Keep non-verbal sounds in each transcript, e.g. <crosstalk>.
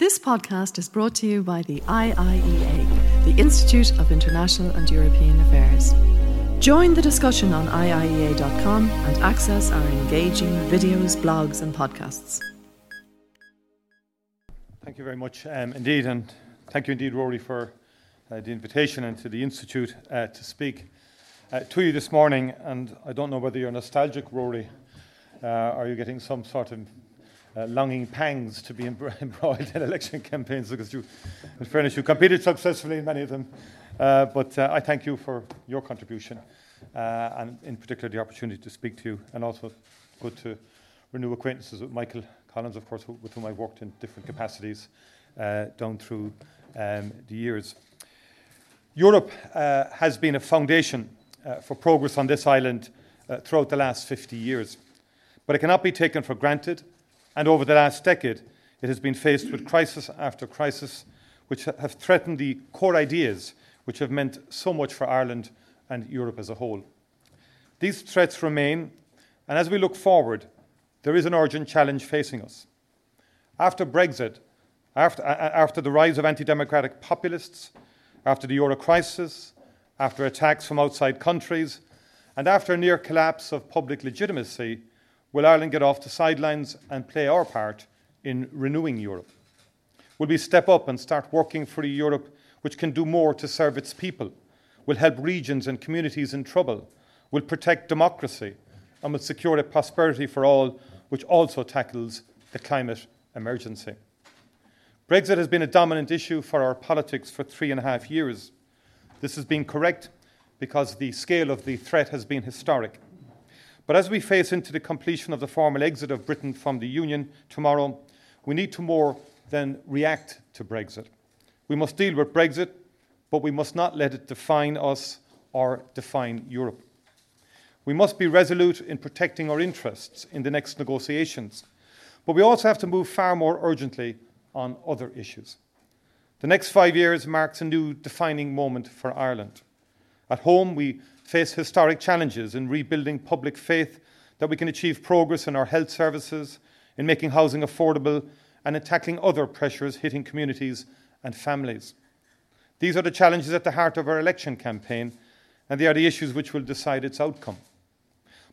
This podcast is brought to you by the IIEA, the Institute of International and European Affairs. Join the discussion on IIEA.com and access our engaging videos, blogs, and podcasts. Thank you very much um, indeed, and thank you indeed, Rory, for uh, the invitation and to the Institute uh, to speak uh, to you this morning. And I don't know whether you're nostalgic, Rory. Uh, are you getting some sort of uh, longing pangs to be <laughs> embroiled in election campaigns? Because you, in fairness, you competed successfully in many of them. Uh, but I thank you for your contribution, and in particular the opportunity to speak to you, and also good to renew acquaintances with Michael Collins, of course, with whom I've worked in different capacities uh, down through um, the years. Europe uh, has been a foundation uh, for progress on this island uh, throughout the last 50 years, but it cannot be taken for granted. And over the last decade, it has been faced with crisis after crisis, which have threatened the core ideas which have meant so much for Ireland and Europe as a whole. These threats remain, and as we look forward, there is an urgent challenge facing us. After Brexit, after, after the rise of anti democratic populists, after the euro crisis, after attacks from outside countries, and after a near collapse of public legitimacy, will Ireland get off the sidelines and play our part in renewing Europe? Will we step up and start working for a Europe which can do more to serve its people, will help regions and communities in trouble, will protect democracy, and will secure a prosperity for all which also tackles the climate emergency. Brexit has been a dominant issue for our politics for three and a half years. This has been correct because the scale of the threat has been historic. But as we face into the completion of the formal exit of Britain from the Union tomorrow, we need to more than react to Brexit. We must deal with Brexit, but we must not let it define us or define Europe. We must be resolute in protecting our interests in the next negotiations, but we also have to move far more urgently on other issues. The next five years marks a new defining moment for Ireland. At home, we face historic challenges in rebuilding public faith that we can achieve progress in our health services, in making housing affordable, and in tackling other pressures hitting communities and families. These are the challenges at the heart of our election campaign, and they are the issues which will decide its outcome.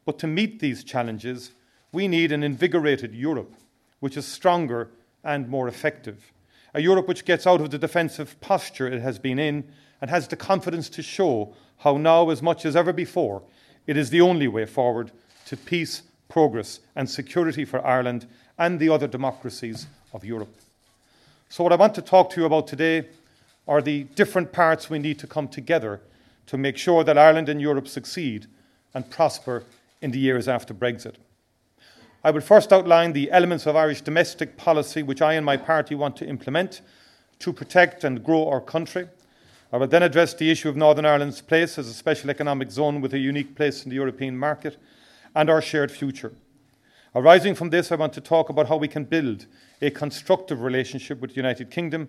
But to meet these challenges, we need an invigorated Europe, which is stronger and more effective. A Europe which gets out of the defensive posture it has been in and has the confidence to show how now, as much as ever before, it is the only way forward to peace, progress, and security for Ireland and the other democracies of Europe. So, what I want to talk to you about today are the different parts we need to come together to make sure that Ireland and Europe succeed and prosper in the years after Brexit. I will first outline the elements of Irish domestic policy which I and my party want to implement to protect and grow our country. I will then address the issue of Northern Ireland's place as a special economic zone with a unique place in the European market and our shared future. Arising from this, I want to talk about how we can build a constructive relationship with the United Kingdom,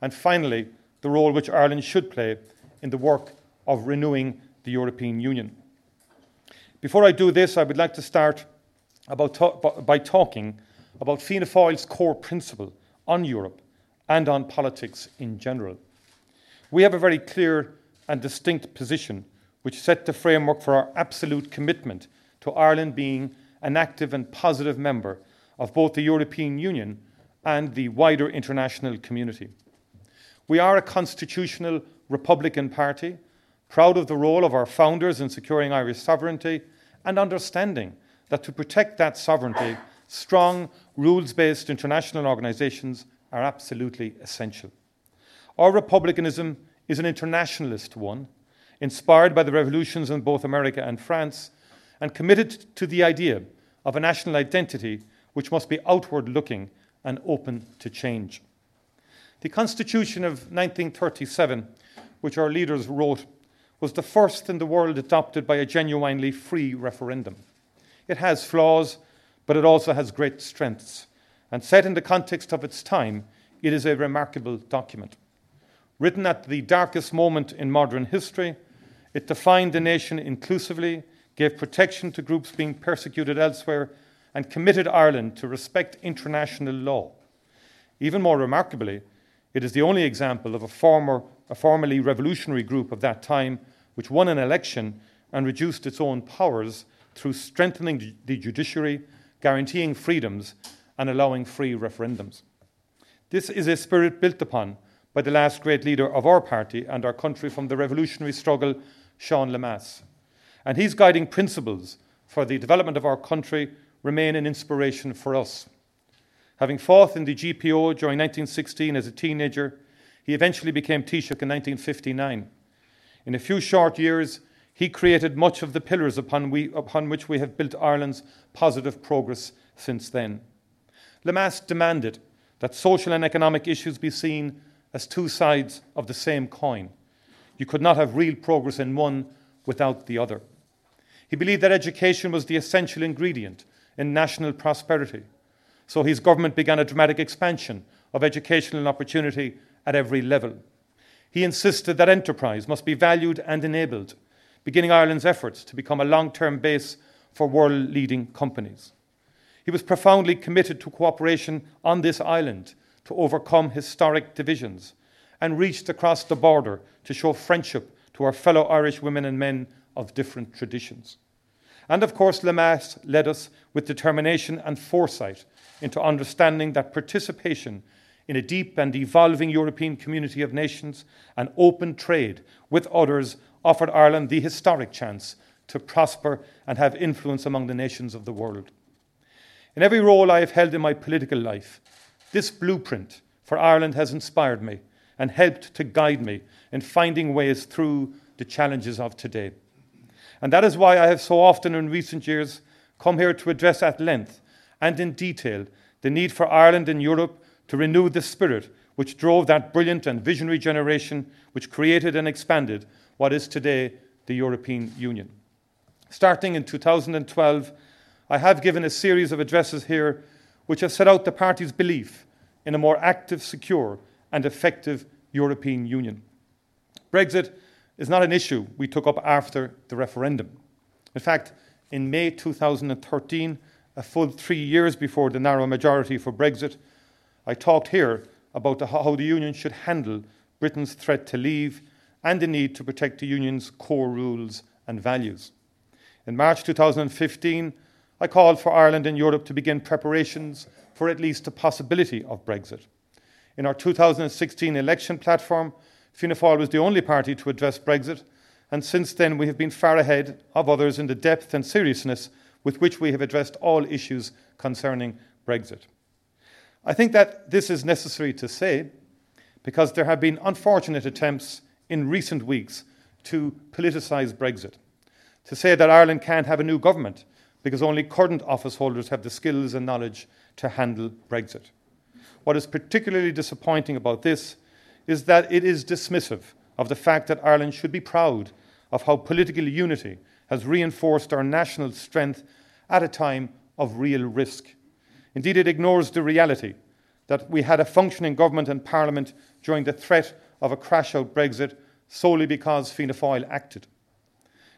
and finally, the role which Ireland should play in the work of renewing the European Union. Before I do this, I would like to start about by talking about Fianna Fáil's core principle on Europe and on politics in general. We have a very clear and distinct position which set the framework for our absolute commitment to Ireland being an active and positive member of both the European Union and the wider international community. We are a constitutional Republican party, proud of the role of our founders in securing Irish sovereignty and understanding that to protect that sovereignty, strong, rules based international organisations are absolutely essential. Our republicanism is an internationalist one, inspired by the revolutions in both America and France, and committed to the idea of a national identity which must be outward looking and open to change. The Constitution of 1937, which our leaders wrote, was the first in the world adopted by a genuinely free referendum. It has flaws, but it also has great strengths. And set in the context of its time, it is a remarkable document. Written at the darkest moment in modern history, it defined the nation inclusively, gave protection to groups being persecuted elsewhere, and committed Ireland to respect international law. Even more remarkably, it is the only example of a, former, a formerly revolutionary group of that time which won an election and reduced its own powers through strengthening the judiciary, guaranteeing freedoms, and allowing free referendums. This is a spirit built upon by the last great leader of our party and our country from the revolutionary struggle, Sean Lemass. And his guiding principles for the development of our country remain an inspiration for us. Having fought in the GPO during 1916 as a teenager, he eventually became Taoiseach in 1959. In a few short years, he created much of the pillars upon, we, upon which we have built Ireland's positive progress since then. Lemass demanded that social and economic issues be seen as two sides of the same coin. You could not have real progress in one without the other. He believed that education was the essential ingredient in national prosperity. So his government began a dramatic expansion of educational opportunity at every level. He insisted that enterprise must be valued and enabled, beginning Ireland's efforts to become a long term base for world leading companies. He was profoundly committed to cooperation on this island to overcome historic divisions and reached across the border to show friendship to our fellow Irish women and men of different traditions. And of course, Lemass led us with determination and foresight into understanding that participation in a deep and evolving European community of nations and open trade with others offered Ireland the historic chance to prosper and have influence among the nations of the world. In every role I have held in my political life, this blueprint for Ireland has inspired me and helped to guide me in finding ways through the challenges of today. And that is why I have so often in recent years come here to address at length and in detail the need for Ireland and Europe to renew the spirit which drove that brilliant and visionary generation which created and expanded what is today the European Union. Starting in 2012, I have given a series of addresses here which have set out the party's belief in a more active, secure, and effective European Union. Brexit is not an issue we took up after the referendum. In fact, in May 2013, a full three years before the narrow majority for Brexit, I talked here about the, how the Union should handle Britain's threat to leave and the need to protect the Union's core rules and values. In March 2015, I called for Ireland and Europe to begin preparations for at least the possibility of Brexit. In our 2016 election platform, Fianna Fáil was the only party to address Brexit, and since then we have been far ahead of others in the depth and seriousness with which we have addressed all issues concerning Brexit. I think that this is necessary to say because there have been unfortunate attempts in recent weeks to politicise Brexit, to say that Ireland can't have a new government because only current office holders have the skills and knowledge to handle Brexit. What is particularly disappointing about this is that it is dismissive of the fact that Ireland should be proud of how political unity has reinforced our national strength at a time of real risk. Indeed, it ignores the reality that we had a functioning government and parliament during the threat of a crash out Brexit solely because Fianna Fáil acted.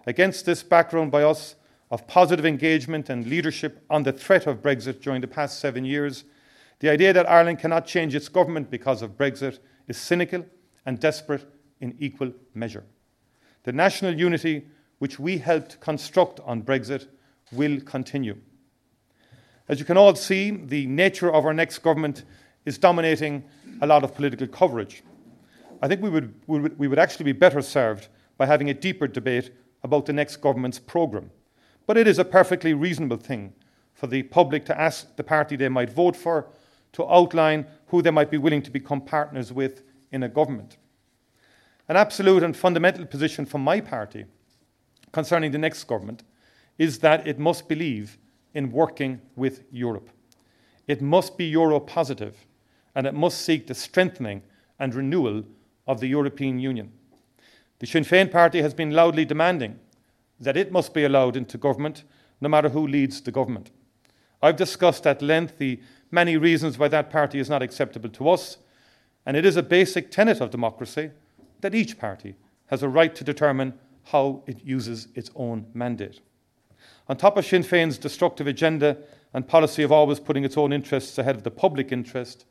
Against this background by us of positive engagement and leadership on the threat of Brexit during the past seven years, the idea that Ireland cannot change its government because of Brexit is cynical and desperate in equal measure. The national unity which we helped construct on Brexit will continue. As you can all see, the nature of our next government is dominating a lot of political coverage. I think we would, we would, we would actually be better served by having a deeper debate about the next government's programme. But it is a perfectly reasonable thing for the public to ask the party they might vote for to outline who they might be willing to become partners with in a government. An absolute and fundamental position from my party concerning the next government is that it must believe in working with Europe. It must be Euro positive and it must seek the strengthening and renewal of the European Union. The Sinn Féin party has been loudly demanding that it must be allowed into government no matter who leads the government. I've discussed at length the many reasons why that party is not acceptable to us, and it is a basic tenet of democracy that each party has a right to determine how it uses its own mandate. On top of Sinn Féin's destructive agenda and policy of always putting its own interests ahead of the public interest,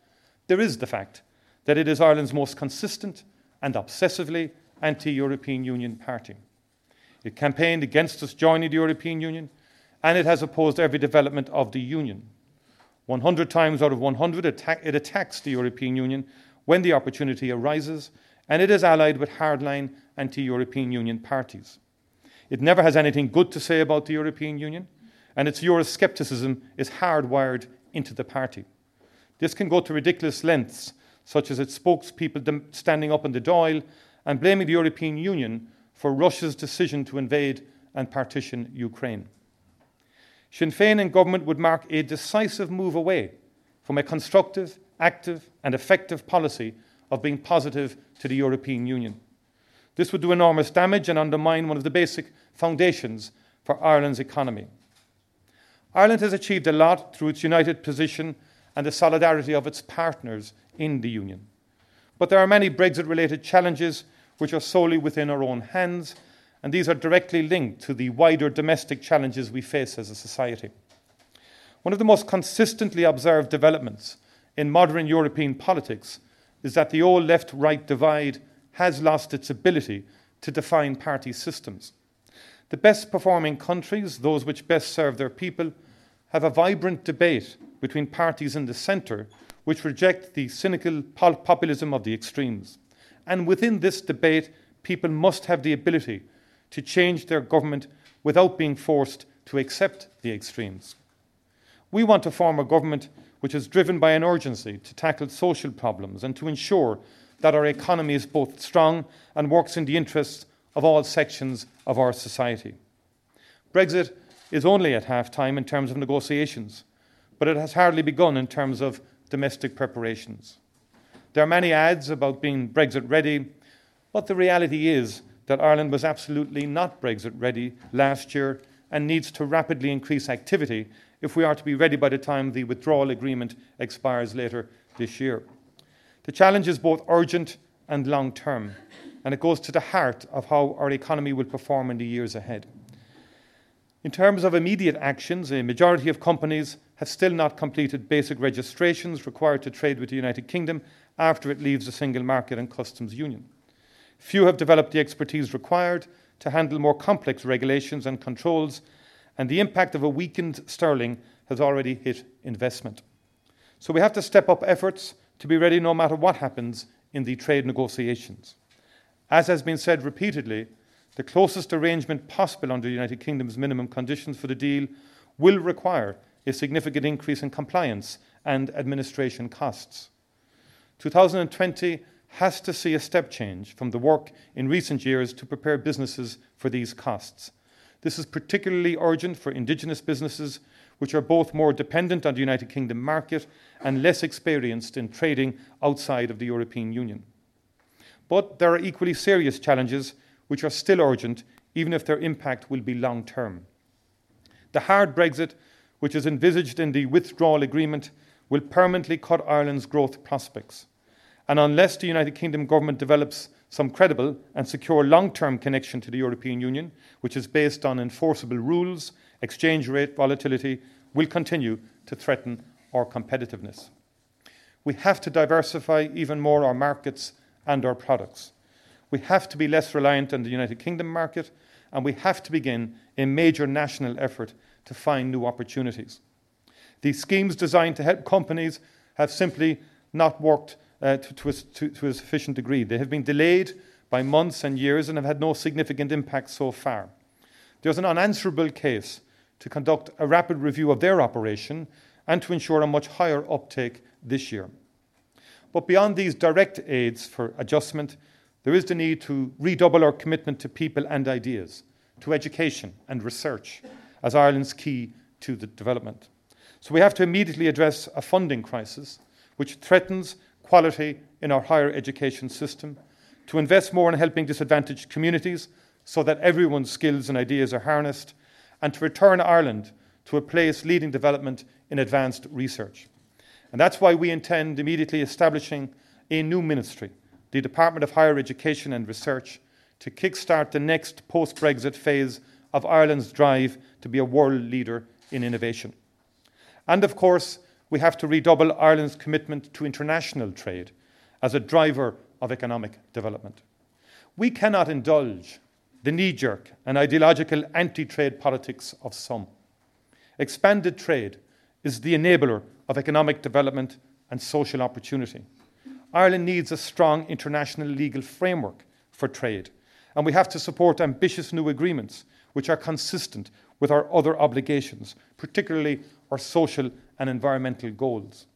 there is the fact that it is Ireland's most consistent and obsessively anti European Union party. It campaigned against us joining the European Union, and it has opposed every development of the Union. 100 times out of 100, it attacks the European Union when the opportunity arises, and it is allied with hardline anti European Union parties. It never has anything good to say about the European Union, and its Euroscepticism is hardwired into the party. This can go to ridiculous lengths, such as its spokespeople standing up in the Dáil and blaming the European Union for Russia's decision to invade and partition Ukraine. Sinn Féin and government would mark a decisive move away from a constructive, active, and effective policy of being positive to the European Union. This would do enormous damage and undermine one of the basic foundations for Ireland's economy. Ireland has achieved a lot through its united position and the solidarity of its partners in the Union. But there are many Brexit related challenges which are solely within our own hands, and these are directly linked to the wider domestic challenges we face as a society. One of the most consistently observed developments in modern European politics is that the old left right divide has lost its ability to define party systems. The best performing countries, those which best serve their people, have a vibrant debate between parties in the centre which reject the cynical populism of the extremes. And within this debate, people must have the ability to change their government without being forced to accept the extremes. We want to form a government which is driven by an urgency to tackle social problems and to ensure that our economy is both strong and works in the interests of all sections of our society. Brexit is only at half time in terms of negotiations, but it has hardly begun in terms of domestic preparations. There are many ads about being Brexit ready, but the reality is that Ireland was absolutely not Brexit ready last year and needs to rapidly increase activity if we are to be ready by the time the withdrawal agreement expires later this year. The challenge is both urgent and long term, and it goes to the heart of how our economy will perform in the years ahead. In terms of immediate actions, a majority of companies have still not completed basic registrations required to trade with the United Kingdom after it leaves the single market and customs union. Few have developed the expertise required to handle more complex regulations and controls, and the impact of a weakened sterling has already hit investment. So we have to step up efforts to be ready no matter what happens in the trade negotiations. As has been said repeatedly, the closest arrangement possible under the United Kingdom's minimum conditions for the deal will require a significant increase in compliance and administration costs. 2020 has to see a step change from the work in recent years to prepare businesses for these costs. This is particularly urgent for Indigenous businesses which are both more dependent on the United Kingdom market and less experienced in trading outside of the European Union. But there are equally serious challenges which are still urgent, even if their impact will be long term. The hard Brexit, which is envisaged in the withdrawal agreement, will permanently cut Ireland's growth prospects. And unless the United Kingdom government develops some credible and secure long term connection to the European Union, which is based on enforceable rules exchange rate volatility will continue to threaten our competitiveness. We have to diversify even more our markets and our products. We have to be less reliant on the United Kingdom market, and we have to begin a major national effort to find new opportunities. These schemes designed to help companies have simply not worked uh, to, to, a, to, to a sufficient degree. They have been delayed by months and years and have had no significant impact so far. There's an unanswerable case to conduct a rapid review of their operation and to ensure a much higher uptake this year. But beyond these direct aids for adjustment, there is the need to redouble our commitment to people and ideas, to education and research as Ireland's key to the development. So we have to immediately address a funding crisis which threatens quality in our higher education system, to invest more in helping disadvantaged communities so that everyone's skills and ideas are harnessed, and to return Ireland to a place leading development in advanced research. And that's why we intend immediately establishing a new ministry, the Department of Higher Education and Research, to kickstart the next post Brexit phase of Ireland's drive to be a world leader in innovation. And of course, we have to redouble Ireland's commitment to international trade as a driver of economic development. We cannot indulge the knee jerk and ideological anti trade politics of some. Expanded trade is the enabler of economic development and social opportunity. Ireland needs a strong international legal framework for trade, and we have to support ambitious new agreements which are consistent with our other obligations, particularly our social and environmental goals.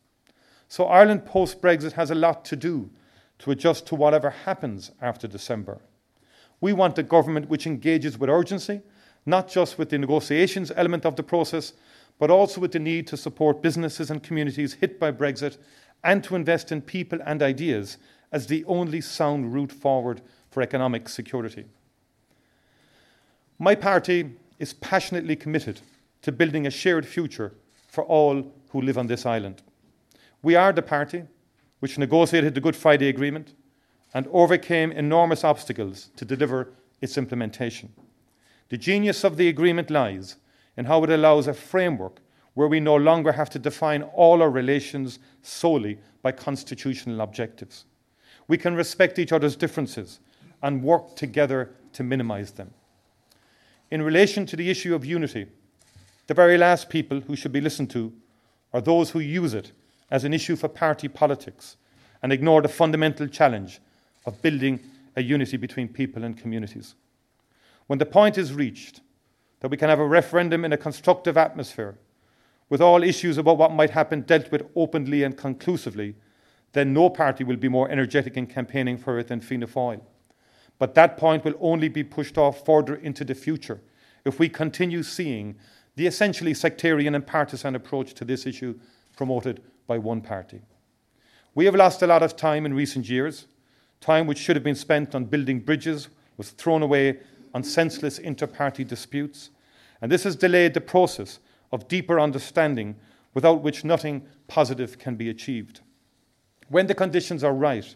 So, Ireland post Brexit has a lot to do to adjust to whatever happens after December. We want a government which engages with urgency, not just with the negotiations element of the process, but also with the need to support businesses and communities hit by Brexit and to invest in people and ideas as the only sound route forward for economic security. My party is passionately committed to building a shared future for all who live on this island. We are the party which negotiated the Good Friday Agreement and overcame enormous obstacles to deliver its implementation. The genius of the agreement lies in how it allows a framework where we no longer have to define all our relations solely by constitutional objectives. We can respect each other's differences and work together to minimize them. In relation to the issue of unity, the very last people who should be listened to are those who use it as an issue for party politics and ignore the fundamental challenge of building a unity between people and communities. When the point is reached that we can have a referendum in a constructive atmosphere, with all issues about what might happen dealt with openly and conclusively, then no party will be more energetic in campaigning for it than Fianna Fáil. But that point will only be pushed off further into the future if we continue seeing the essentially sectarian and partisan approach to this issue promoted by one party. We have lost a lot of time in recent years. Time which should have been spent on building bridges was thrown away on senseless inter party disputes. And this has delayed the process of deeper understanding without which nothing positive can be achieved. When the conditions are right,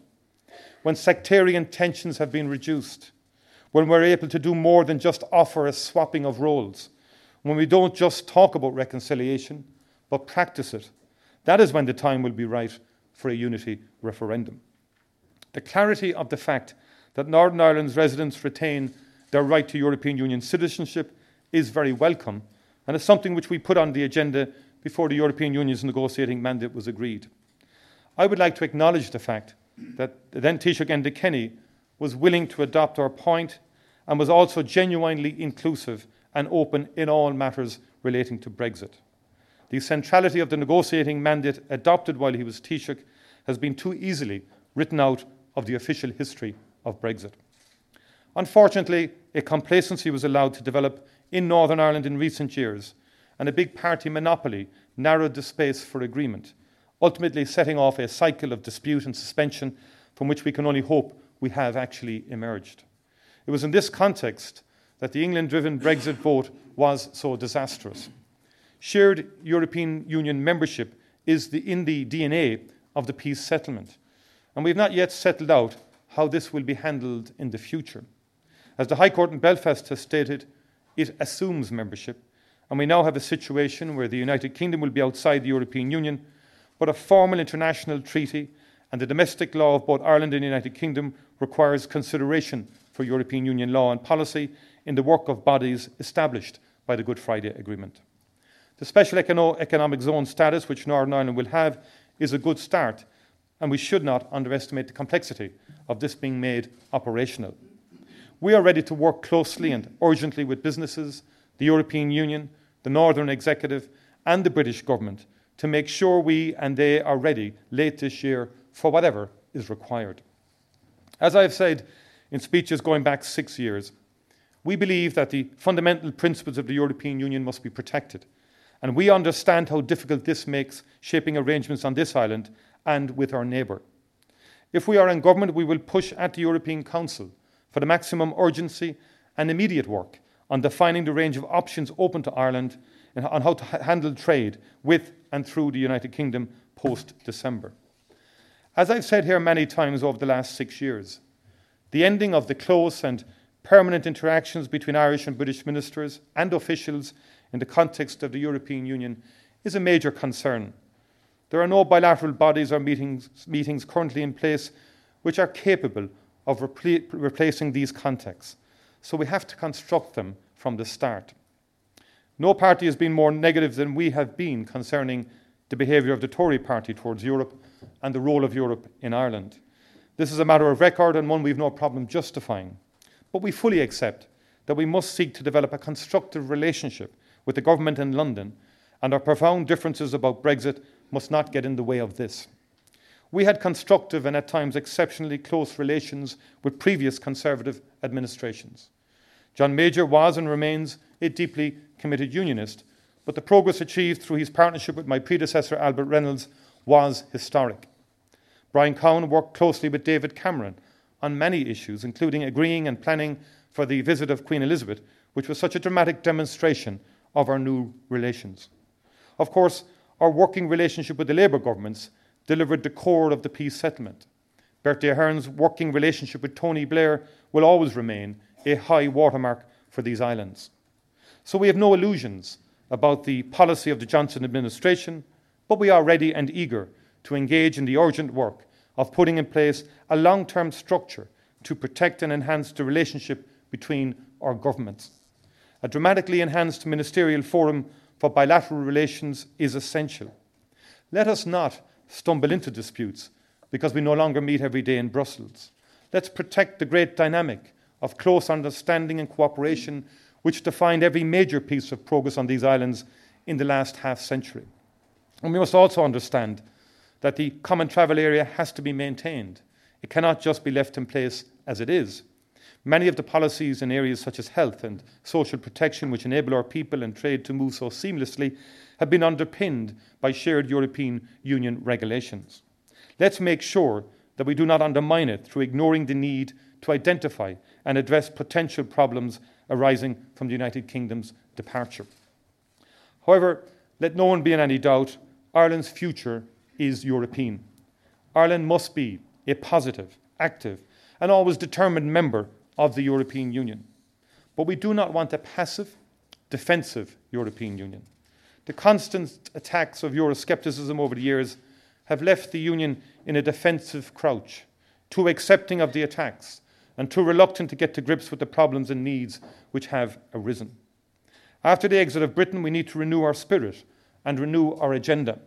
when sectarian tensions have been reduced, when we're able to do more than just offer a swapping of roles, when we don't just talk about reconciliation, but practice it, that is when the time will be right for a unity referendum. The clarity of the fact that Northern Ireland's residents retain their right to European Union citizenship is very welcome and is something which we put on the agenda before the European Union's negotiating mandate was agreed. I would like to acknowledge the fact that then Taoiseach Enda Kenny was willing to adopt our point and was also genuinely inclusive and open in all matters relating to Brexit. The centrality of the negotiating mandate adopted while he was Taoiseach has been too easily written out of the official history of Brexit. Unfortunately, a complacency was allowed to develop in Northern Ireland in recent years, and a big party monopoly narrowed the space for agreement, ultimately setting off a cycle of dispute and suspension from which we can only hope we have actually emerged. It was in this context that the England driven Brexit vote was so disastrous. Shared European Union membership is the, in the DNA of the peace settlement, and we have not yet settled out how this will be handled in the future. As the High Court in Belfast has stated, it assumes membership, and we now have a situation where the United Kingdom will be outside the European Union, but a formal international treaty and the domestic law of both Ireland and the United Kingdom requires consideration for European Union law and policy in the work of bodies established by the Good Friday Agreement. The special economic zone status which Northern Ireland will have is a good start, and we should not underestimate the complexity of this being made operational. We are ready to work closely and urgently with businesses, the European Union, the Northern Executive, and the British Government to make sure we and they are ready late this year for whatever is required. As I have said in speeches going back six years, we believe that the fundamental principles of the European Union must be protected and we understand how difficult this makes shaping arrangements on this island and with our neighbour. If we are in government, we will push at the European Council for the maximum urgency and immediate work on defining the range of options open to Ireland and on how to handle trade with and through the United Kingdom post December. As I've said here many times over the last six years, the ending of the close and permanent interactions between Irish and British ministers and officials in the context of the European Union is a major concern. There are no bilateral bodies or meetings, meetings currently in place which are capable of repl- replacing these contacts. So we have to construct them from the start. No party has been more negative than we have been concerning the behaviour of the Tory party towards Europe and the role of Europe in Ireland. This is a matter of record and one we've no problem justifying. But we fully accept that we must seek to develop a constructive relationship with the government in London, and our profound differences about Brexit must not get in the way of this. We had constructive and at times exceptionally close relations with previous Conservative administrations. John Major was and remains a deeply committed unionist, but the progress achieved through his partnership with my predecessor Albert Reynolds was historic. Brian Cowen worked closely with David Cameron on many issues, including agreeing and planning for the visit of Queen Elizabeth, which was such a dramatic demonstration of our new relations. Of course, our working relationship with the Labour governments delivered the core of the peace settlement. Bertie Ahern's working relationship with Tony Blair will always remain a high watermark for these islands. So we have no illusions about the policy of the Johnson administration, but we are ready and eager to engage in the urgent work of putting in place a long term structure to protect and enhance the relationship between our governments. A dramatically enhanced ministerial forum for bilateral relations is essential. Let us not stumble into disputes because we no longer meet every day in Brussels. Let's protect the great dynamic of close understanding and cooperation which defined every major piece of progress on these islands in the last half century. And we must also understand that the common travel area has to be maintained. It cannot just be left in place as it is. Many of the policies in areas such as health and social protection, which enable our people and trade to move so seamlessly, have been underpinned by shared European Union regulations. Let's make sure that we do not undermine it through ignoring the need to identify and address potential problems arising from the United Kingdom's departure. However, let no one be in any doubt Ireland's future is European. Ireland must be a positive, active, and always determined member of the European Union. But we do not want a passive, defensive European Union. The constant attacks of Euroscepticism over the years have left the Union in a defensive crouch, too accepting of the attacks and too reluctant to get to grips with the problems and needs which have arisen. After the exit of Britain, we need to renew our spirit and renew our agenda.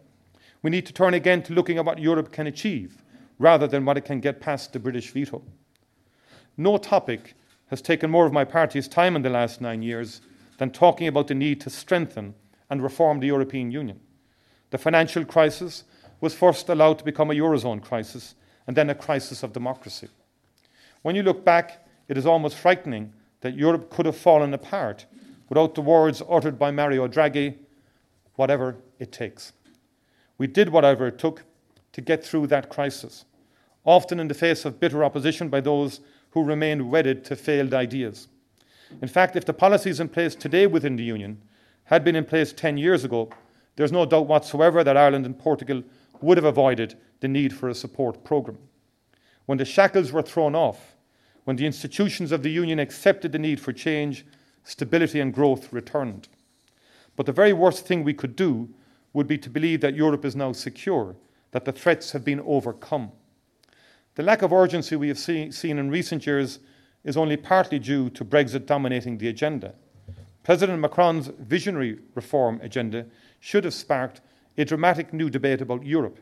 We need to turn again to looking at what Europe can achieve rather than what it can get past the British veto. No topic has taken more of my party's time in the last nine years than talking about the need to strengthen and reform the European Union. The financial crisis was first allowed to become a Eurozone crisis and then a crisis of democracy. When you look back, it is almost frightening that Europe could have fallen apart without the words uttered by Mario Draghi whatever it takes. We did whatever it took to get through that crisis, often in the face of bitter opposition by those who remained wedded to failed ideas. In fact, if the policies in place today within the Union had been in place 10 years ago, there's no doubt whatsoever that Ireland and Portugal would have avoided the need for a support programme. When the shackles were thrown off, when the institutions of the Union accepted the need for change, stability and growth returned. But the very worst thing we could do would be to believe that Europe is now secure, that the threats have been overcome. The lack of urgency we have see, seen in recent years is only partly due to Brexit dominating the agenda. President Macron's visionary reform agenda should have sparked a dramatic new debate about Europe,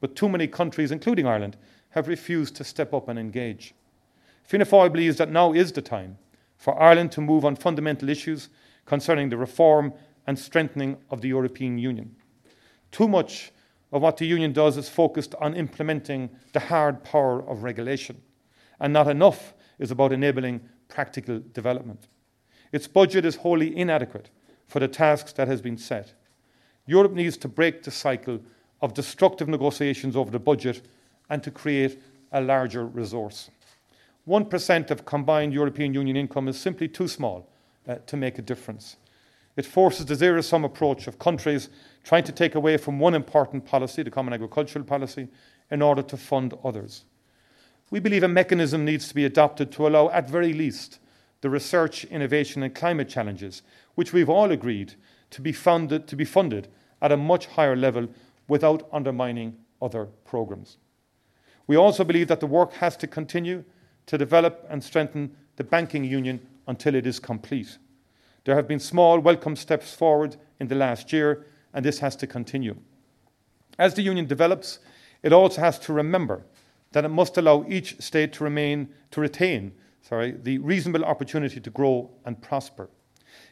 but too many countries, including Ireland, have refused to step up and engage. Fianna Fáil believes that now is the time for Ireland to move on fundamental issues concerning the reform and strengthening of the European Union. Too much of what the Union does is focused on implementing the hard power of regulation, and not enough is about enabling practical development. Its budget is wholly inadequate for the tasks that has been set. Europe needs to break the cycle of destructive negotiations over the budget and to create a larger resource. 1% of combined European Union income is simply too small uh, to make a difference. It forces the zero sum approach of countries trying to take away from one important policy, the common agricultural policy, in order to fund others. We believe a mechanism needs to be adopted to allow, at very least, the research, innovation, and climate challenges, which we've all agreed to be funded, to be funded at a much higher level without undermining other programs. We also believe that the work has to continue to develop and strengthen the banking union until it is complete. There have been small, welcome steps forward in the last year, and this has to continue. As the union develops, it also has to remember that it must allow each state to remain to retain sorry, the reasonable opportunity to grow and prosper.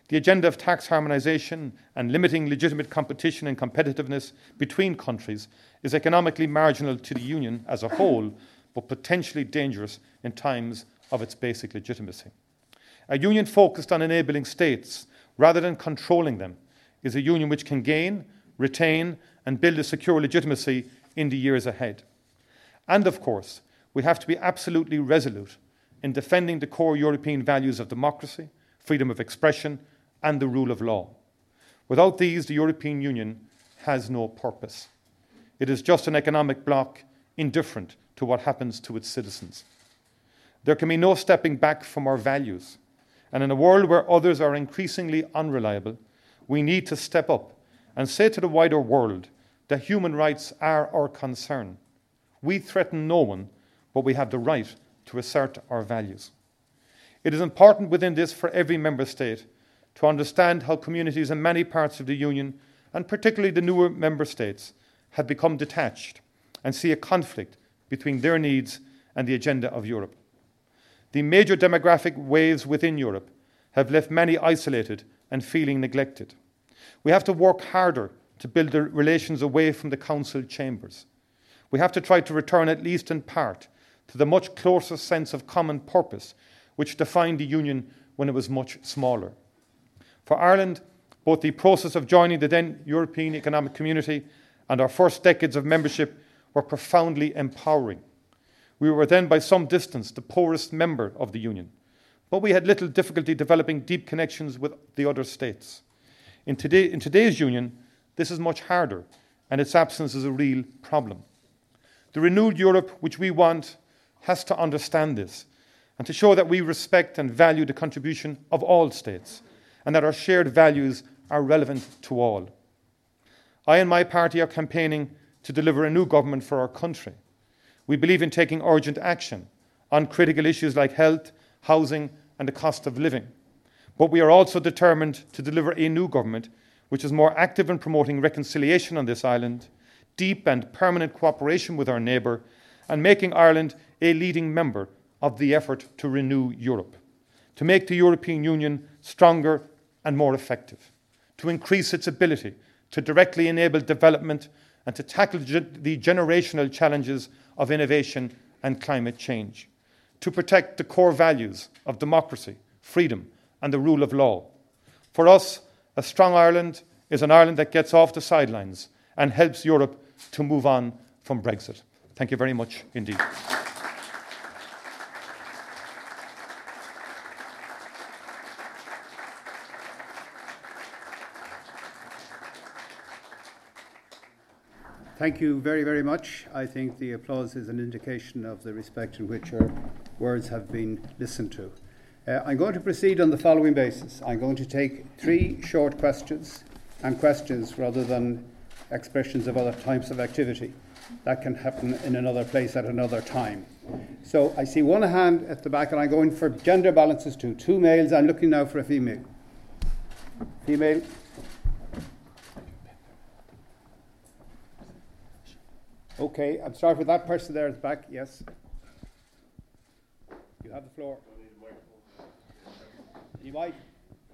The agenda of tax harmonisation and limiting legitimate competition and competitiveness between countries is economically marginal to the Union as a whole, but potentially dangerous in times of its basic legitimacy. A union focused on enabling states rather than controlling them is a union which can gain, retain, and build a secure legitimacy in the years ahead. And of course, we have to be absolutely resolute in defending the core European values of democracy, freedom of expression, and the rule of law. Without these, the European Union has no purpose. It is just an economic bloc indifferent to what happens to its citizens. There can be no stepping back from our values. And in a world where others are increasingly unreliable, we need to step up and say to the wider world that human rights are our concern. We threaten no one, but we have the right to assert our values. It is important within this for every member state to understand how communities in many parts of the Union, and particularly the newer member states, have become detached and see a conflict between their needs and the agenda of Europe. The major demographic waves within Europe have left many isolated and feeling neglected. We have to work harder to build the relations away from the council chambers. We have to try to return, at least in part, to the much closer sense of common purpose which defined the Union when it was much smaller. For Ireland, both the process of joining the then European Economic Community and our first decades of membership were profoundly empowering. We were then, by some distance, the poorest member of the Union, but we had little difficulty developing deep connections with the other states. In, today, in today's Union, this is much harder, and its absence is a real problem. The renewed Europe which we want has to understand this and to show that we respect and value the contribution of all states and that our shared values are relevant to all. I and my party are campaigning to deliver a new government for our country. We believe in taking urgent action on critical issues like health, housing, and the cost of living. But we are also determined to deliver a new government which is more active in promoting reconciliation on this island, deep and permanent cooperation with our neighbour, and making Ireland a leading member of the effort to renew Europe, to make the European Union stronger and more effective, to increase its ability to directly enable development and to tackle ge- the generational challenges of innovation and climate change, to protect the core values of democracy, freedom, and the rule of law. For us, a strong Ireland is an Ireland that gets off the sidelines and helps Europe to move on from Brexit. Thank you very much indeed. Thank you very, very much. I think the applause is an indication of the respect in which your words have been listened to. Uh, I'm going to proceed on the following basis. I'm going to take three short questions and questions rather than expressions of other types of activity. That can happen in another place at another time. So I see one hand at the back, and I'm going for gender balances too. Two males. I'm looking now for a female. Female. Okay, I'm sorry for that person there at the back. Yes. You have the floor. You might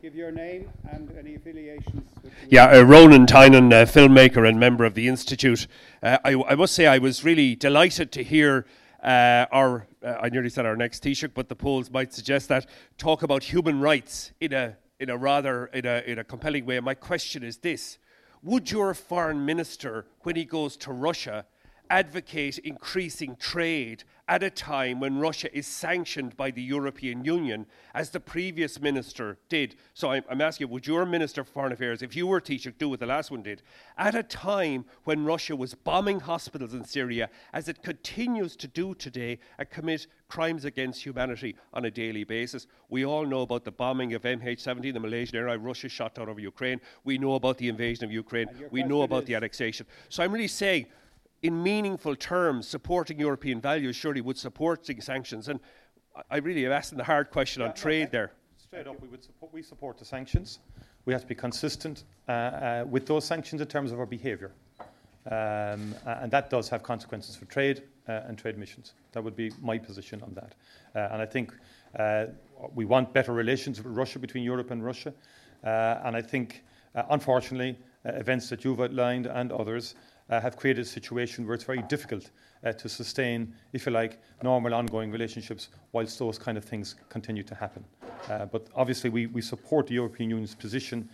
give your name and any affiliations. Yeah, uh, Ronan Tynan, uh, filmmaker and member of the Institute. Uh, I, I, must say, I was really delighted to hear uh, our, uh, I nearly said our next Taoiseach, but the polls might suggest that, talk about human rights in a, in a rather, in a, in a compelling way. My question is this Would your foreign minister, when he goes to Russia, advocate increasing trade at a time when Russia is sanctioned by the European Union, as the previous minister did. So I'm, I'm, asking, would your Minister for Foreign Affairs, if you were Taoiseach, do what the last one did? At a time when Russia was bombing hospitals in Syria, as it continues to do today, and commit crimes against humanity on a daily basis. We all know about the bombing of MH17, the Malaysian airline Russia shot down over Ukraine. We know about the invasion of Ukraine. We know about the annexation. So I'm really saying, in meaningful terms, supporting European values surely would support sanctions. And I really am asking the hard question yeah, on trade there. Straight up, we, would support, we support the sanctions. We have to be consistent uh, uh, with those sanctions in terms of our behaviour. Um, and that does have consequences for trade uh, and trade missions. That would be my position on that. Uh, and I think uh, we want better relations with Russia, between Europe and Russia. Uh, and I think, uh, unfortunately, events that you've outlined and others have created a situation where it's very difficult to sustain, if you like, normal ongoing relationships whilst those kind of things continue to happen. but obviously, we, we support the European Union's position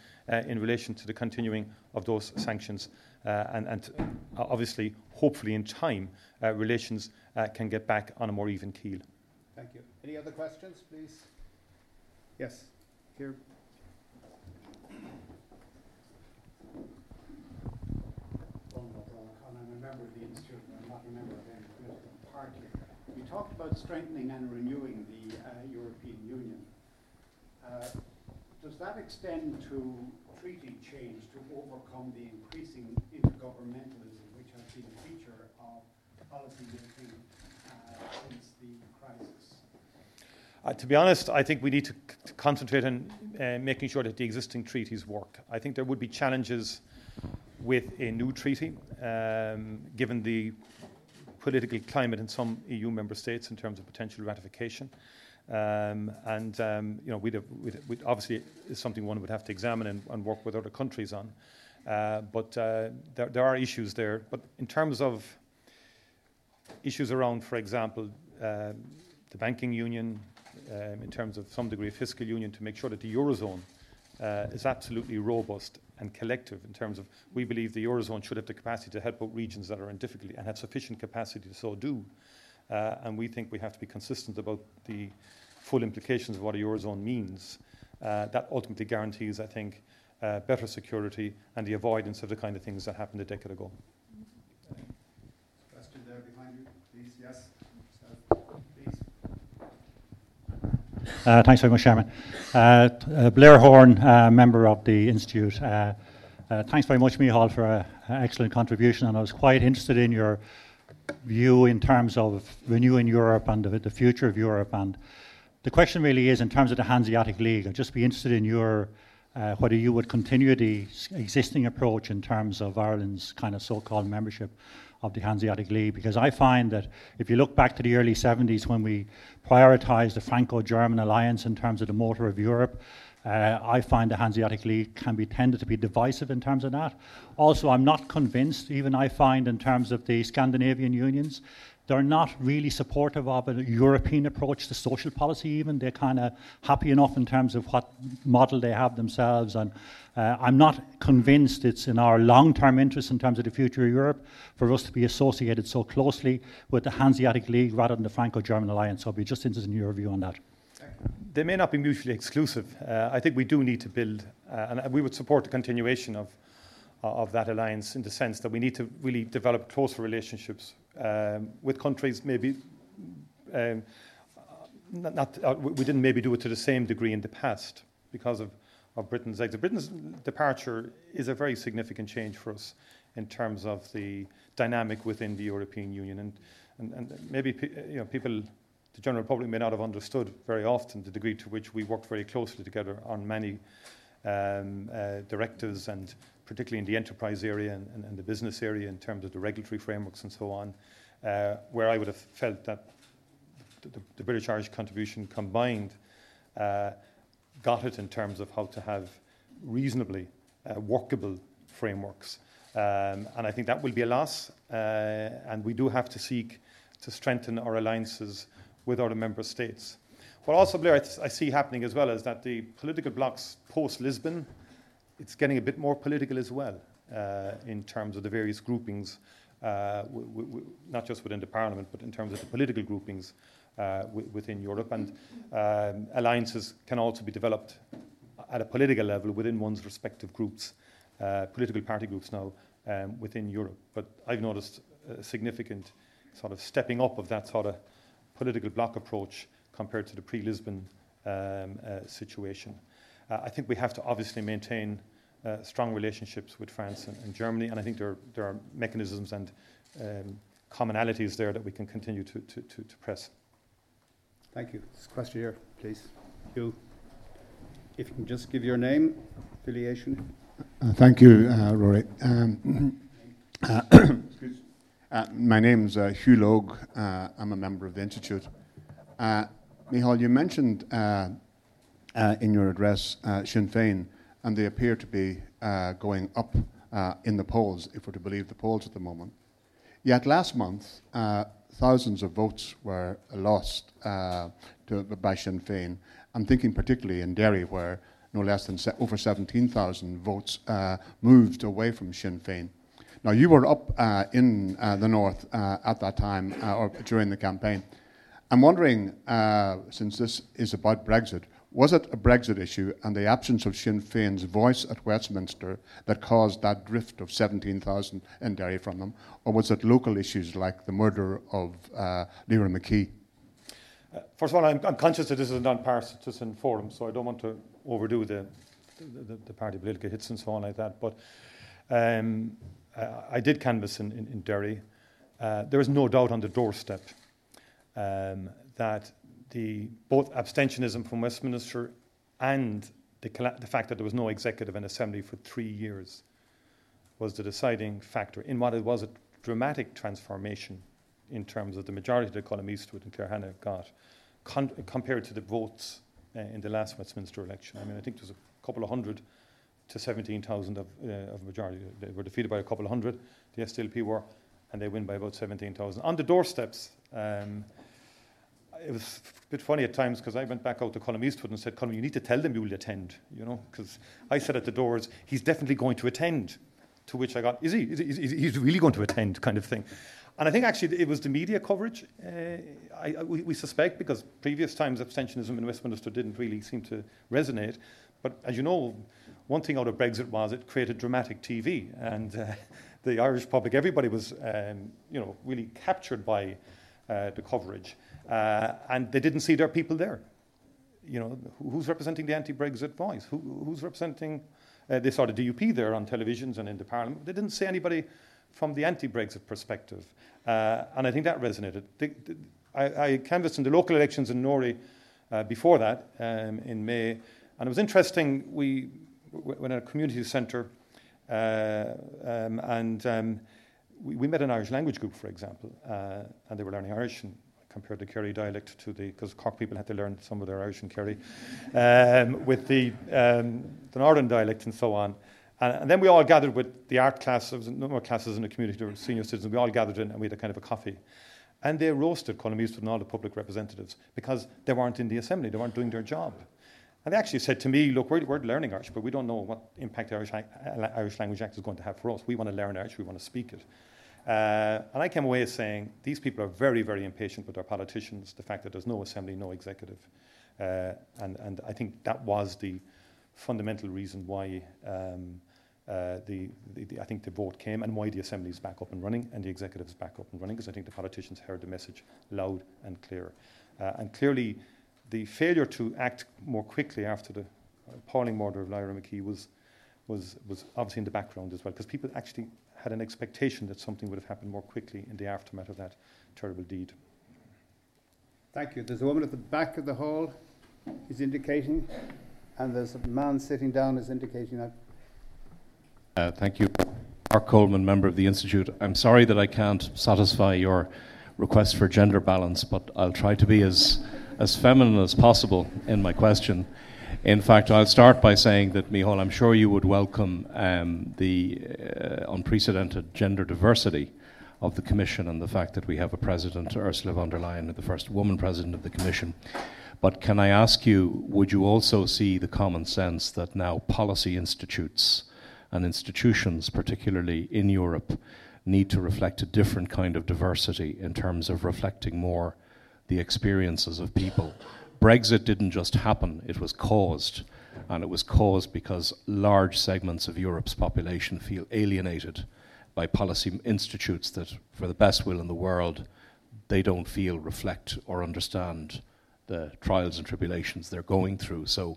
in relation to the continuing of those sanctions. Uh, and, and uh, obviously, hopefully, in time, uh, relations can get back on a more even keel. Thank you. Any other questions, please? Yes, here. I'm a member of the Institute, I'm not a member of any political party. You talked about strengthening and renewing the uh, European Union. Uh, does that extend to treaty change to overcome the increasing intergovernmentalism which has been a feature of policy making uh, since the crisis? Uh, to be honest, I think we need to, c- to concentrate on uh, making sure that the existing treaties work. I think there would be challenges with a new treaty, um, given the political climate in some EU member states in terms of potential ratification. Um, and um, you know, we'd, have, we'd, we'd obviously is something one would have to examine and, and work with other countries on. Uh, but uh, there, there, are issues there. But in terms of issues around, for example, uh, the banking union, um, in terms of some degree of fiscal union, to make sure that the eurozone uh, is absolutely robust and collective in terms of we believe the eurozone should have the capacity to help out regions that are in difficulty and have sufficient capacity to so do. Uh, and we think we have to be consistent about the full implications of what a Eurozone means. Uh, that ultimately guarantees, I think, uh, better security and the avoidance of the kind of things that happened a decade ago. Question there behind you, please. Yes. Uh, thanks very much, Chairman. Uh, uh, Blair Horn, uh, member of the Institute. Uh, thanks very much, Micheál, for an excellent contribution. And I was quite interested in your view in terms of renewing Europe and the, the, future of Europe. And the question really is, in terms of the Hanseatic League, I'd just be interested in your uh, whether you would continue the existing approach in terms of Ireland's kind of so-called membership of the Hanseatic League, because I find that if you look back to the early 70s when we prioritised the Franco-German alliance in terms of the motor of Europe, uh, I find the Hanseatic League can be tended to be divisive in terms of that. Also, I'm not convinced, even I find in terms of the Scandinavian unions, they're not really supportive of a European approach to social policy, even. They're kind of happy enough in terms of what model they have themselves. And uh, I'm not convinced it's in our long term interest in terms of the future of Europe for us to be associated so closely with the Hanseatic League rather than the Franco German alliance. So I'd be just interested in your view on that they may not be mutually exclusive. Uh, I think we do need to build, uh, and we would support the continuation of, of that alliance in the sense that we need to really develop closer relationships um, with countries maybe. Um, not, not uh, we didn't maybe do it to the same degree in the past because of, of Britain's exit. Britain's departure is a very significant change for us in terms of the dynamic within the European Union. And, and, and maybe you know, people the general public may not have understood very often the degree to which we worked very closely together on many um, uh, directives and particularly in the enterprise area and, and, and, the business area in terms of the regulatory frameworks and so on, uh, where I would have felt that the, the British Irish contribution combined uh, got it in terms of how to have reasonably uh, workable frameworks. Um, and I think that will be a loss, uh, and we do have to seek to strengthen our alliances with other member states. What also, Blair, I, th- I see happening as well is that the political blocs post Lisbon, it's getting a bit more political as well uh, in terms of the various groupings uh, not just within the parliament, but in terms of the political groupings uh, within Europe. And um, alliances can also be developed at a political level within one's respective groups, uh, political party groups now um, within Europe. But I've noticed a significant sort of stepping up of that sort of political bloc approach compared to the pre Lisbon um, uh, situation. Uh, I think we have to obviously maintain uh, strong relationships with France and, and, Germany, and I think there, there are mechanisms and um, commonalities there that we can continue to, to, to, to press. Thank you. This question here, please. You, if you can just give your name, affiliation. Uh, thank you, uh, Rory. Um, <clears throat> uh, <coughs> uh, my name is uh, Hugh Logue. Uh, I'm a member of the Institute. Uh, Micheál, you mentioned in your address Sinn Féin, and they appear to be going up in the polls, if we're to believe the polls at the moment. Yet last month, thousands of votes were lost uh, to, by Sinn Féin. I'm thinking particularly in Derry, where no less than se- over 17,000 votes uh, moved away from Sinn Féin. Now, you were up uh, in uh, the north uh, at that time, uh, or during the campaign. I'm wondering, since this is about Brexit, was it a Brexit issue and the absence of Sinn Féin's voice at Westminster that caused that drift of 17,000 in Derry from them? Or was it local issues like the murder of uh, Lyra McKee? Uh, first of all, I'm, I'm, conscious that this is a non-partisan forum, so I don't want to overdo the, the, the, party political hits and so on like that. But um, uh, I did canvass in, in, in Derry. Uh, there is no doubt on the doorstep um, that the both abstentionism from Westminster and the, the fact that there was no executive and assembly for three years was the deciding factor in what it was a dramatic transformation in terms of the majority that Colm Eastwood and Claire Hanna got con- compared to the votes uh, in the last Westminster election. I mean, I think there was a couple of hundred to 17,000 of, uh, of majority. They were defeated by a couple of hundred, the SDLP were, and they win by about 17,000. On the doorsteps, um, it was a bit funny at times because I went back out to Colm Eastwood and said, Colm, you need to tell them you'll attend, you know, because I said at the doors, he's definitely going to attend. To which I got, is he? Is he he's really going to attend, kind of thing. And I think actually it was the media coverage, uh, I, I, we, we, suspect, because previous times abstentionism in Westminster didn't really seem to resonate. But as you know, one thing out of Brexit was it created dramatic TV. And uh, the Irish public, everybody was, um, you know, really captured by uh, the coverage. Uh, and they didn't see their people there. You know, who's representing the anti-Brexit voice? Who, who's representing? Uh, they saw the DUP there on televisions and in the Parliament. They didn't see anybody from the anti-Brexit perspective, uh, and I think that resonated. The, the, I, I, canvassed in the local elections in Newry uh, before that um, in May, and it was interesting. We went at a community centre, uh, um, and um, we, we, met an Irish language group, for example, uh, and they were learning Irish. And compared the Kerry dialect to the, because Cork people had to learn some of their Irish in Kerry, um, with the, um, the Northern dialect and so on. And, and, then we all gathered with the art class, there was no more classes in the community, there were senior citizens, we all gathered in and we had a kind of a coffee. And they roasted Colm Eastwood and all the public representatives because they weren't in the assembly, they weren't doing their job. And they actually said to me, look, we're, we're learning Irish, but we don't know what impact the Irish, Irish Language Act is going to have for us. We want to learn Irish, we want to speak it. Uh, and I came away saying these people are very, very impatient with their politicians, the fact that there's no assembly, no executive. Uh, and, and I think that was the fundamental reason why um, uh, the, the, the, I think the vote came and why the assembly is back up and running and the executive is back up and running, because I think the politicians heard the message loud and clear. Uh, and clearly, the failure to act more quickly after the appalling murder of Lyra McKee was, was, was obviously in the background as well, because people actually had an expectation that something would have happened more quickly in the aftermath of that terrible deed. Thank you. There's a woman at the back of the hall who's indicating, and there's a man sitting down who's indicating that. Uh, thank you. Mark Coleman, member of the Institute. I'm sorry that I can't satisfy your request for gender balance, but I'll try to be as, as feminine as possible in my question. In fact, I'll start by saying that, Micheál, I'm sure you would welcome um, the uh, unprecedented gender diversity of the Commission and the fact that we have a President, Ursula von der Leyen, the first woman President of the Commission. But can I ask you, would you also see the common sense that now policy institutes and institutions, particularly in Europe, need to reflect a different kind of diversity in terms of reflecting more the experiences of people. Brexit didn't just happen, it was caused. And it was caused because large segments of Europe's population feel alienated by policy institutes that, for the best will in the world, they don't feel reflect or understand the trials and tribulations they're going through. So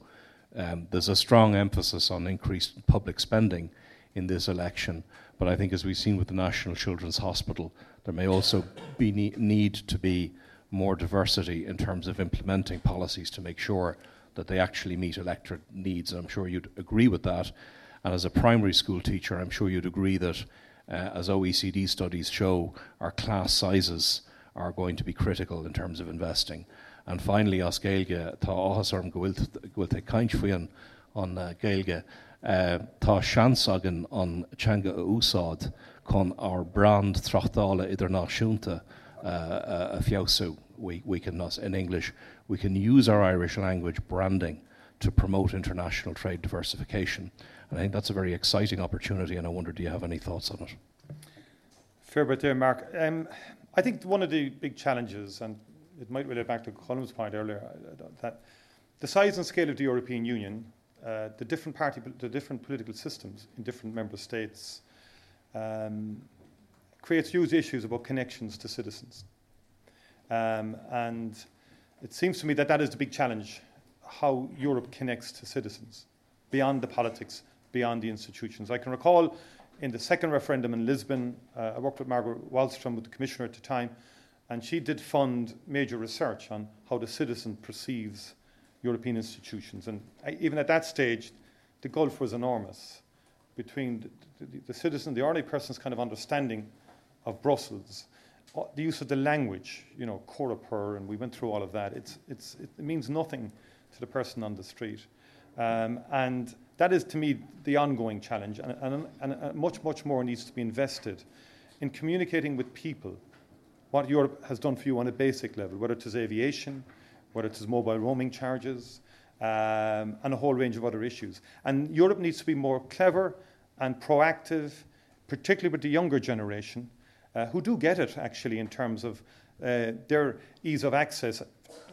um, there's a strong emphasis on increased public spending in this election. But I think, as we've seen with the National Children's Hospital, there may also be ne- need to be more diversity in terms of implementing policies to make sure that they actually meet electorate needs. And I'm sure you'd agree with that. And as a primary school teacher, I'm sure you'd agree that, uh, as OECD studies show, our class sizes are going to be critical in terms of investing. And finally, as Gaelge, tá áhas orm gohfuil te faoin an uh, Gaelge, uh, tá seans agan an teanga a úsáid chun ar brand trachtála idirnáisiúnta uh, uh, a fiosú. We, we can, in English, we can use our Irish language branding to promote international trade diversification. And I think that's a very exciting opportunity, and I wonder, do you have any thoughts on it? Fair bit there, Mark. Um, I think one of the big challenges, and it might relate back to Colm's point earlier, uh, that the size and scale of the European Union, uh, the different party, the different political systems in different member states, um, creates huge issues about connections to citizens. Um, and it seems to me that that is the big challenge how Europe connects to citizens beyond the politics, beyond the institutions. I can recall in the second referendum in Lisbon, uh, I worked with Margaret Wallström, with the commissioner at the time, and she did fund major research on how the citizen perceives European institutions. And I, even at that stage, the gulf was enormous between the, the, the citizen, the ordinary person's kind of understanding of Brussels, uh, the use of the language, you know, Coreper, and we went through all of that. It's, it's, it means nothing to the person on the street. Um, and that is, to me, the ongoing challenge. And, and, and, much, much more needs to be invested in communicating with people what Europe has done for you on a basic level, whether it is aviation, whether it is mobile roaming charges, um, and a whole range of other issues. And Europe needs to be more clever and proactive, particularly with the younger generation, uh, who do get it actually in terms of uh, their ease of access,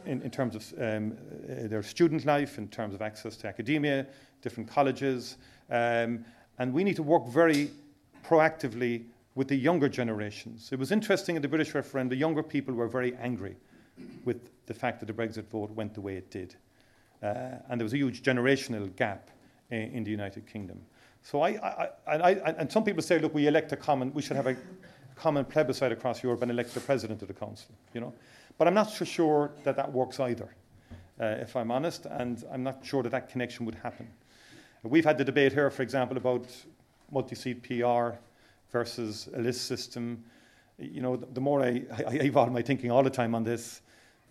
in, in terms of um, uh, their student life, in terms of access to academia, different colleges. Um, and we need to work very proactively with the younger generations. It was interesting in the British referendum, the younger people were very angry with the fact that the Brexit vote went the way it did. Uh, and there was a huge generational gap in, in the United Kingdom. So I, I, I, I, and some people say, look, we elect a common, we should have a common plebiscite across Europe and elect the president of the council, you know. But I'm not so sure that that works either, uh, if I'm honest, and I'm not sure that that connection would happen. We've had the debate here, for example, about multi-seat PR versus a list system. You know, the, the more I, I, evolve my thinking all the time on this,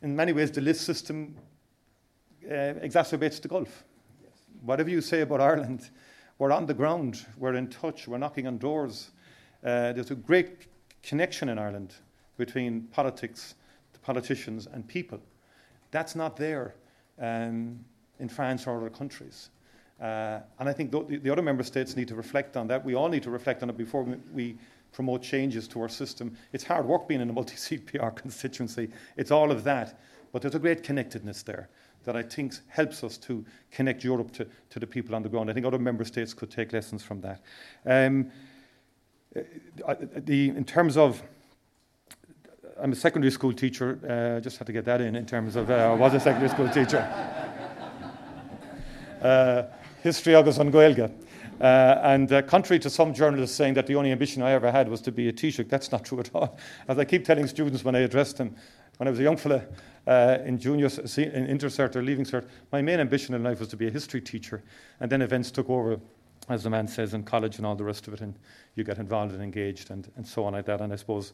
in many ways, the list system uh, exacerbates the Gulf. Yes. Whatever you say about Ireland, we're on the ground, we're in touch, we're knocking on doors. Uh, there's a great connection in Ireland between politics, the politicians, and people. That's not there um, in France or other countries. Uh, and I think th- the other member states need to reflect on that. We all need to reflect on it before we, we promote changes to our system. It's hard work being in a <laughs> multi seat PR constituency, it's all of that. But there's a great connectedness there that I think helps us to connect Europe to, to the people on the ground. I think other member states could take lessons from that. Um, the, in terms of I'm a secondary school teacher. Uh, just had to get that in. In terms of, uh, I was a secondary school teacher. <laughs> Uh, history agus an Gaelga. Uh, and uh, contrary to some journalists saying that the only ambition I ever had was to be a Taoiseach, that's not true at all. <laughs> As I keep telling students when I address them, when I was a young fella uh, in junior, in intercert or leaving cert, my main ambition in life was to be a history teacher. And then events took over, as the man says, in college and all the rest of it, and you get involved and engaged and, and so on like that. And I suppose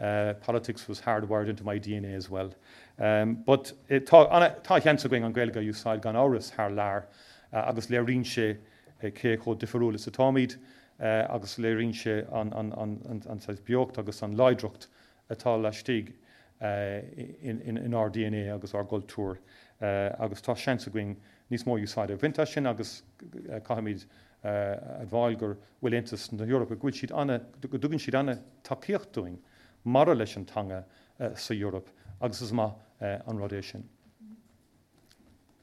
uh, politics was hardwired into my DNA as well. Um, but tá cheansa going an gailga you sáil gan áras th lár uh, agus le rin sé uh, cé cho difriúla sa táid uh, agus le rin sé an, an, an, an, an beocht agus an leidrocht atá le stig uh, in, our DNA agus goldúr uh, agus tá seansa going níos mó úsáide. Vinta sin agus uh, caiimiid a bháil gur bhfuil intas na Europa go siad anna go dúgann siad anna takeíocht doing mar leis an tanga uh, sa Europa agus is má uh, an rodéis sin.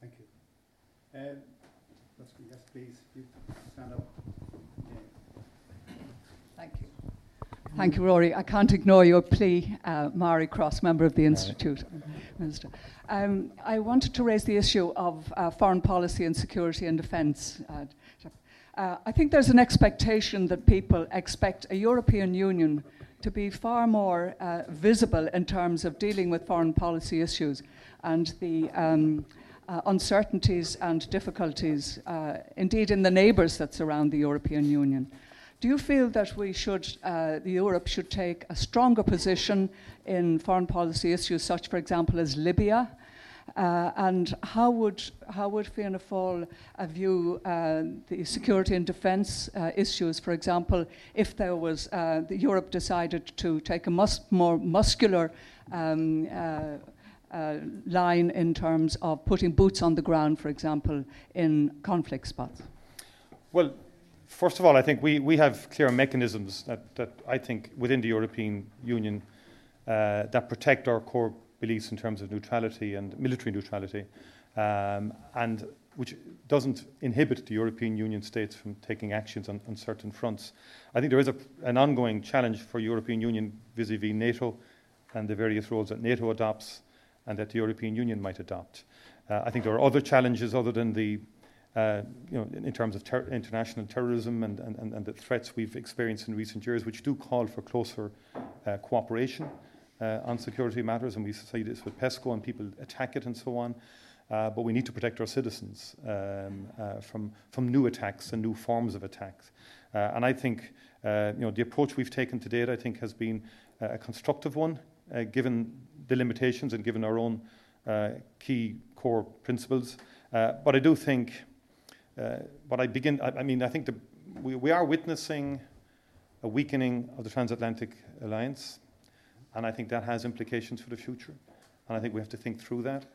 Thank you. Um, yes, please, you stand up. Thank you. Thank you, Rory. I can't ignore your plea, uh, Mari Cross, member of the Institute. Minister. Um, I wanted to raise the issue of uh, foreign policy and security and defence. Uh, uh, I think there's an expectation that people expect a European Union to be far more uh, visible in terms of dealing with foreign policy issues and the um, uh, uncertainties and difficulties, uh, indeed, in the neighbours that surround the European Union. Do you feel that we should, uh, Europe should take a stronger position in foreign policy issues, such, for example, as Libya? Uh, and how would how would Fianna Fáil uh, view uh, the security and defence uh, issues? For example, if there was uh, Europe decided to take a mus- more muscular um, uh, line in terms of putting boots on the ground, for example, in conflict spots? Well, first of all, I think we, we have clear mechanisms that, that I think within the European Union that protect our core beliefs in terms of neutrality and military neutrality, um, and which doesn't inhibit the European Union states from taking actions on, on certain fronts. I think there is a, an ongoing challenge for European Union vis-a-vis NATO and the various roles that NATO adopts and that the European Union might adopt. Uh, I think there are other challenges other than the uh, you know, in, in terms of ter- international terrorism and, and, and, the threats we've experienced in recent years, which do call for closer uh, cooperation uh, on security matters. And we see this with PESCO and people attack it and so on. Uh, but we need to protect our citizens um, uh, from, from new attacks and new forms of attacks. and I think you know, the approach we've taken to date, I think, has been a constructive one, given the limitations and given our own key core principles. but I do think uh, but I begin, I, I mean, I think the, we, we are witnessing a weakening of the transatlantic alliance, and I think that has implications for the future. And I think we have to think through that.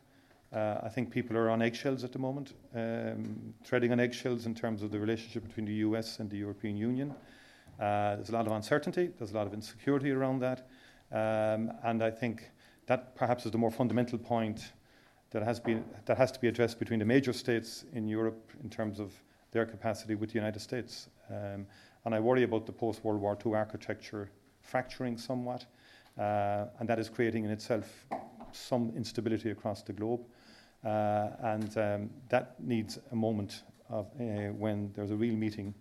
Uh, I think people are on eggshells at the moment, um, treading on eggshells in terms of the relationship between the US and the European Union. Uh, there's a lot of uncertainty, there's a lot of insecurity around that. Um, and I think that perhaps is the more fundamental point that has, been, that has to be addressed between the major states in Europe in terms of their capacity with the United States. Um, and I worry about the post World War II architecture fracturing somewhat, and that is creating in itself some instability across the globe. Uh, and um, that needs a moment of uh, when there's a real meeting,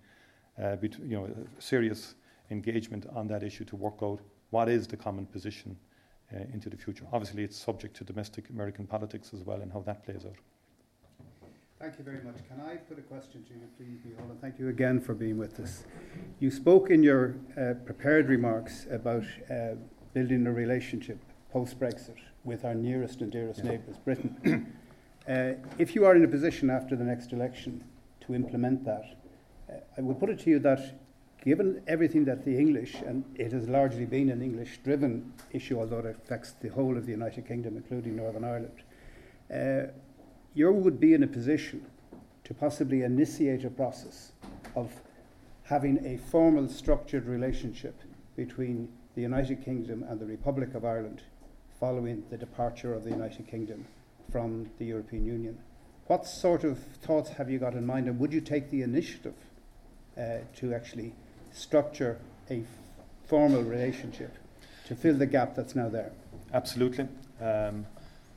uh, you know, serious engagement on that issue to work out what is the common position uh, into the future. Obviously, it's subject to domestic American politics as well and how that plays out. Thank you very much. Can I put a question to you, please, Micheál? Thank you again for being with us. You spoke in your uh, prepared remarks about uh, building a relationship post Brexit with our nearest and dearest yeah. neighbours, Britain. <clears throat> uh, if you are in a position after the next election to implement that, uh, I would put it to you that given everything that the English, and it has largely been an English driven issue, although it affects the whole of the United Kingdom, including Northern Ireland, uh, you would be in a position to possibly initiate a process of having a formal structured relationship between the United Kingdom and the Republic of Ireland following the departure of the United Kingdom from the European Union. What sort of thoughts have you got in mind, and would you take the initiative uh, to actually structure a formal relationship to fill the gap that's now there. Absolutely. Um,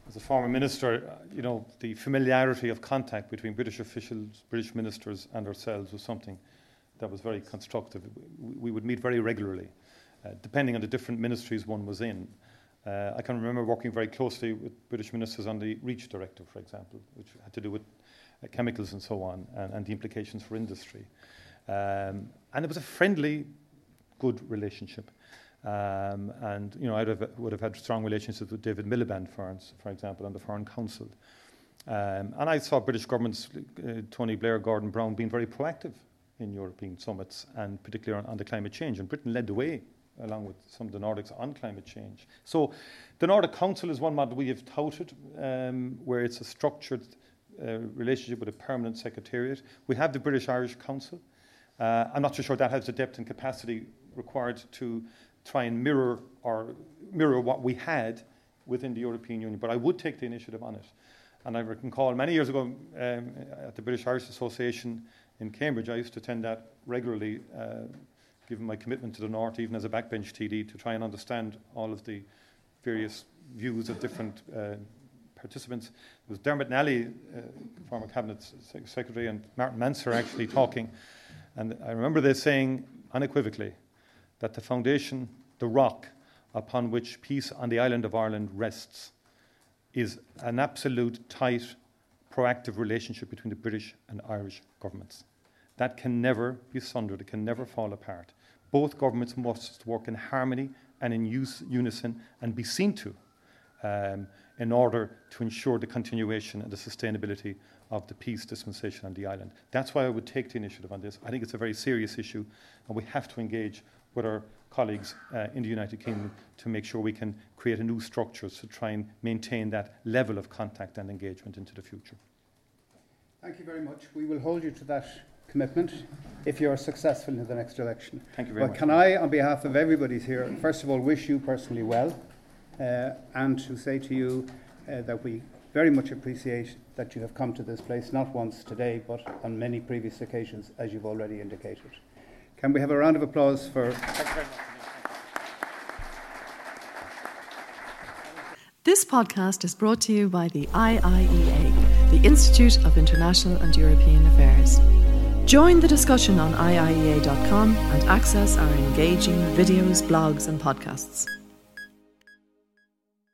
as a former minister, uh, you know, the familiarity of contact between British officials, British ministers, and ourselves was something that was very constructive. We, we would meet very regularly, depending on the different ministries one was in. Uh, I can remember working very closely with British ministers on the REACH directive, for example, which had to do with uh, chemicals and so on, and, and the implications for industry. Um, and it was a friendly, good relationship. Um, and you know, I would have had strong relationships with David Miliband, for, for example, on the Foreign Council. Um, and I saw British governments, uh, Tony Blair, Gordon Brown, being very proactive in European summits, and particularly on, on, the climate change. And Britain led the way, along with some of the Nordics, on climate change. So the Nordic Council is one model we have touted, um, where it's a structured uh, relationship with a permanent secretariat. We have the British Irish Council, Uh, I'm not so sure that has the depth and capacity required to try and mirror or mirror what we had within the European Union. But I would take the initiative on it. And I recall many years ago um, at the British Irish Association in Cambridge, I used to attend that regularly, uh, given my commitment to the North, even as a backbench TD, to try and understand all of the various views of different uh, participants. It was Dermot Nally, uh, former Cabinet Secretary, and Martin Mansergh actually talking. And I remember they saying unequivocally that the foundation, the rock upon which peace on the island of Ireland rests, is an absolute tight, proactive relationship between the British and Irish governments. That can never be sundered, it can never fall apart. Both governments must work in harmony and in use, unison and be seen to um, in order to ensure the continuation and the sustainability of the peace dispensation on the island. That's why I would take the initiative on this. I think it's a very serious issue, and we have to engage with our colleagues uh, in the United Kingdom to make sure we can create a new structure to try and maintain that level of contact and engagement into the future. Thank you very much. We will hold you to that commitment if you're successful in the next election. Thank you very but much. But can I, on behalf of everybody here, first of all, wish you personally well uh, and to say to you uh, that we very much appreciate that you have come to this place, not once today, but on many previous occasions, as you've already indicated. Can we have a round of applause for. This podcast is brought to you by the IIEA, the Institute of International and European Affairs. Join the discussion on IIEA.com and access our engaging videos, blogs, and podcasts.